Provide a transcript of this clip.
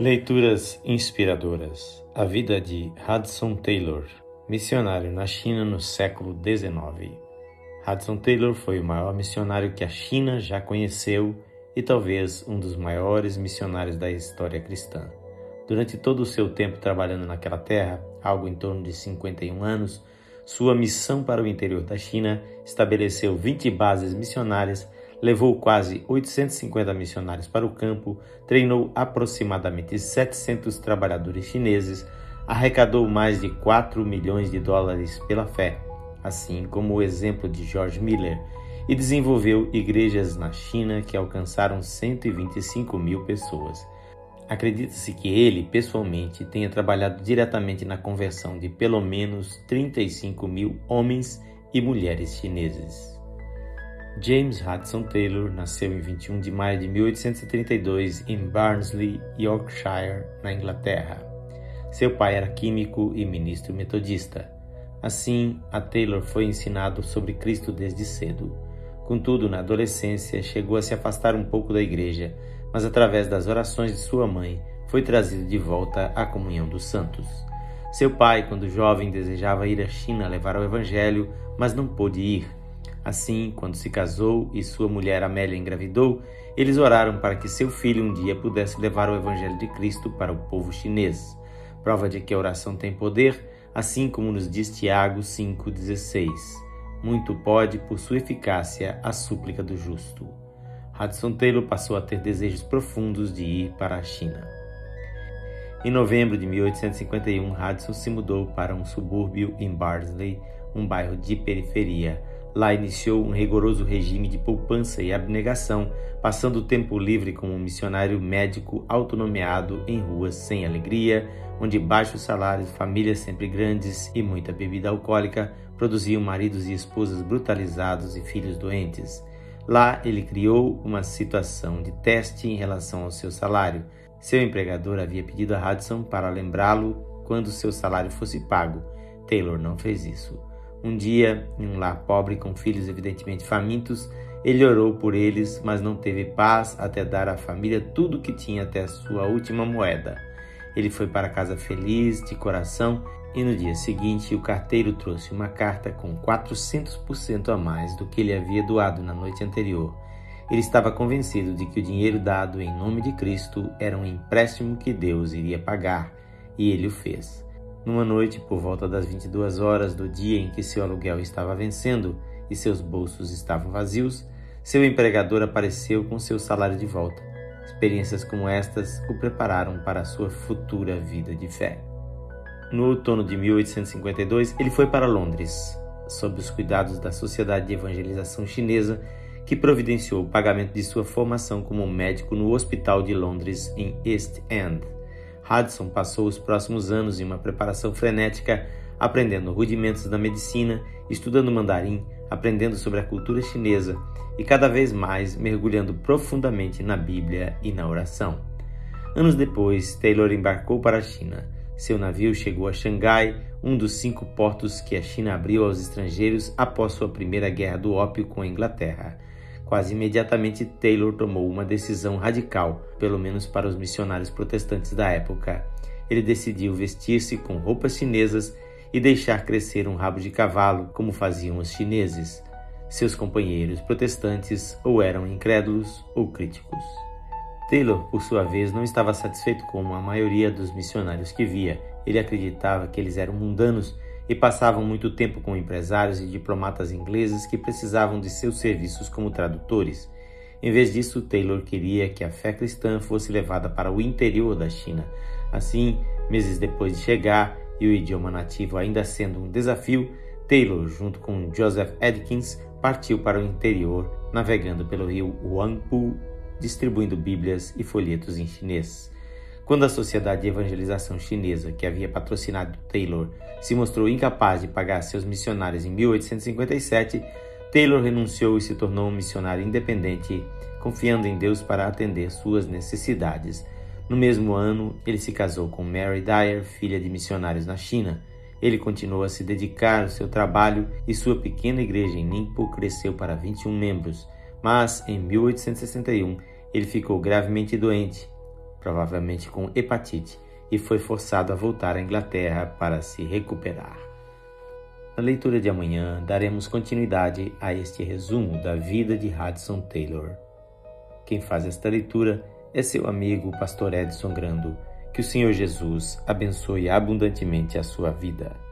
Leituras inspiradoras. A vida de Hudson Taylor, missionário na China no século XIX. Hudson Taylor foi o maior missionário que a China já conheceu e talvez um dos maiores missionários da história cristã. Durante todo o seu tempo trabalhando naquela terra, algo em torno de 51 anos, sua missão para o interior da China estabeleceu 20 bases missionárias, levou quase 850 missionários para o campo, treinou aproximadamente 700 trabalhadores chineses, arrecadou mais de 4 milhões de dólares pela fé, assim como o exemplo de George Miller, e desenvolveu igrejas na China que alcançaram 125 mil pessoas. Acredita-se que ele, pessoalmente, tenha trabalhado diretamente na conversão de pelo menos 35 mil homens e mulheres chineses. James Hudson Taylor nasceu em 21 de maio de 1832 em Barnsley, Yorkshire, na Inglaterra. Seu pai era químico e ministro metodista. Assim, a Taylor foi ensinado sobre Cristo desde cedo. Contudo, na adolescência, chegou a se afastar um pouco da igreja, mas através das orações de sua mãe, foi trazido de volta à comunhão dos santos. Seu pai, quando jovem, desejava ir à China levar o evangelho, mas não pôde ir. Assim, quando se casou e sua mulher Amélia engravidou, eles oraram para que seu filho um dia pudesse levar o evangelho de Cristo para o povo chinês. Prova de que a oração tem poder, assim como nos diz Tiago 5,16. Muito pode, por sua eficácia, a súplica do justo. Hudson Taylor passou a ter desejos profundos de ir para a China. Em novembro de 1851, Hudson se mudou para um subúrbio em Barnsley, um bairro de periferia. Lá iniciou um rigoroso regime de poupança e abnegação, passando o tempo livre como um missionário médico autonomeado em ruas sem alegria, onde baixos salários, famílias sempre grandes e muita bebida alcoólica produziam maridos e esposas brutalizados e filhos doentes. Lá ele criou uma situação de teste em relação ao seu salário. Seu empregador havia pedido a Hudson para lembrá-lo quando seu salário fosse pago. Taylor não fez isso. Um dia, em um lar pobre com filhos evidentemente famintos, ele orou por eles, mas não teve paz até dar à família tudo o que tinha até a sua última moeda. Ele foi para casa feliz, de coração, e no dia seguinte, o carteiro trouxe uma carta com 400% a mais do que ele havia doado na noite anterior. Ele estava convencido de que o dinheiro dado em nome de Cristo era um empréstimo que Deus iria pagar, e ele o fez. Numa noite, por volta das 22 horas do dia em que seu aluguel estava vencendo e seus bolsos estavam vazios, seu empregador apareceu com seu salário de volta. Experiências como estas o prepararam para a sua futura vida de fé. No outono de 1852, ele foi para Londres, sob os cuidados da Sociedade de Evangelização Chinesa, que providenciou o pagamento de sua formação como médico no Hospital de Londres, em East End. Hudson passou os próximos anos em uma preparação frenética, aprendendo rudimentos da medicina, estudando mandarim, aprendendo sobre a cultura chinesa e cada vez mais mergulhando profundamente na Bíblia e na oração. Anos depois, Taylor embarcou para a China. Seu navio chegou a Xangai, um dos cinco portos que a China abriu aos estrangeiros após sua primeira guerra do ópio com a Inglaterra. Quase imediatamente, Taylor tomou uma decisão radical, pelo menos para os missionários protestantes da época. Ele decidiu vestir-se com roupas chinesas e deixar crescer um rabo de cavalo, como faziam os chineses. Seus companheiros protestantes ou eram incrédulos ou críticos. Taylor, por sua vez, não estava satisfeito com a maioria dos missionários que via. Ele acreditava que eles eram mundanos e passavam muito tempo com empresários e diplomatas ingleses que precisavam de seus serviços como tradutores. Em vez disso, Taylor queria que a fé cristã fosse levada para o interior da China. Assim, meses depois de chegar e o idioma nativo ainda sendo um desafio, Taylor, junto com Joseph Edkins, partiu para o interior, navegando pelo rio Huangpu distribuindo Bíblias e folhetos em chinês. Quando a Sociedade de Evangelização Chinesa, que havia patrocinado Taylor, se mostrou incapaz de pagar seus missionários em 1857, Taylor renunciou e se tornou um missionário independente, confiando em Deus para atender suas necessidades. No mesmo ano, ele se casou com Mary Dyer, filha de missionários na China. Ele continuou a se dedicar ao seu trabalho e sua pequena igreja em Ningpo cresceu para 21 membros. Mas, em 1861, ele ficou gravemente doente. Provavelmente com hepatite, e foi forçado a voltar à Inglaterra para se recuperar. Na leitura de amanhã, daremos continuidade a este resumo da vida de Hudson Taylor. Quem faz esta leitura é seu amigo, Pastor Edson Grando. Que o Senhor Jesus abençoe abundantemente a sua vida.